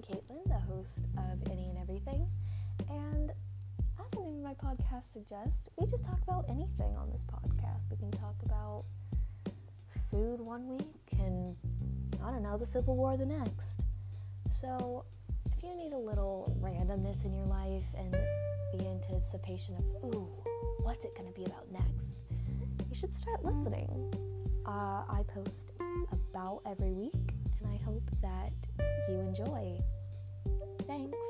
I'm Caitlin, the host of Any and Everything, and as the name of my podcast suggests, we just talk about anything on this podcast. We can talk about food one week and, I don't know, the Civil War the next. So, if you need a little randomness in your life and the anticipation of, ooh, what's it gonna be about next, you should start listening. Uh, I post about every week, and I hope that Thanks.